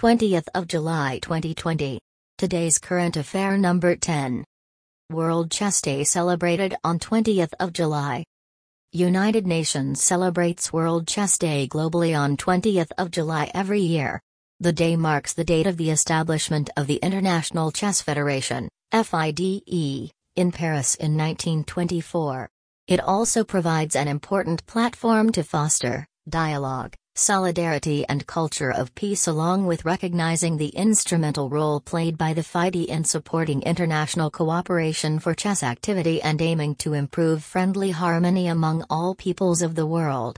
20th of July 2020. Today's current affair number 10. World Chess Day celebrated on 20th of July. United Nations celebrates World Chess Day globally on 20th of July every year. The day marks the date of the establishment of the International Chess Federation, FIDE, in Paris in 1924. It also provides an important platform to foster dialogue, solidarity and culture of peace along with recognizing the instrumental role played by the FIDE in supporting international cooperation for chess activity and aiming to improve friendly harmony among all peoples of the world.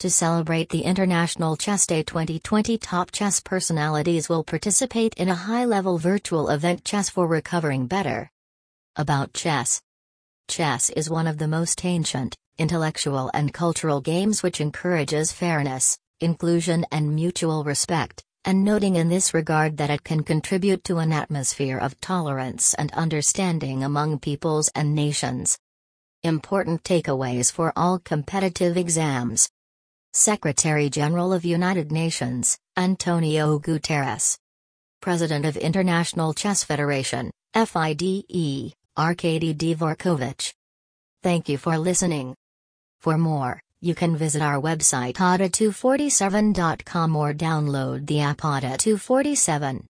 To celebrate the International Chess Day 2020 top chess personalities will participate in a high-level virtual event Chess for Recovering Better. About chess. Chess is one of the most ancient, intellectual and cultural games which encourages fairness, inclusion and mutual respect, and noting in this regard that it can contribute to an atmosphere of tolerance and understanding among peoples and nations. Important takeaways for all competitive exams. Secretary General of United Nations, Antonio Guterres. President of International Chess Federation, FIDE, Arkady Dvorkovich. Thank you for listening. For more, you can visit our website adda247.com or download the app ADDA247.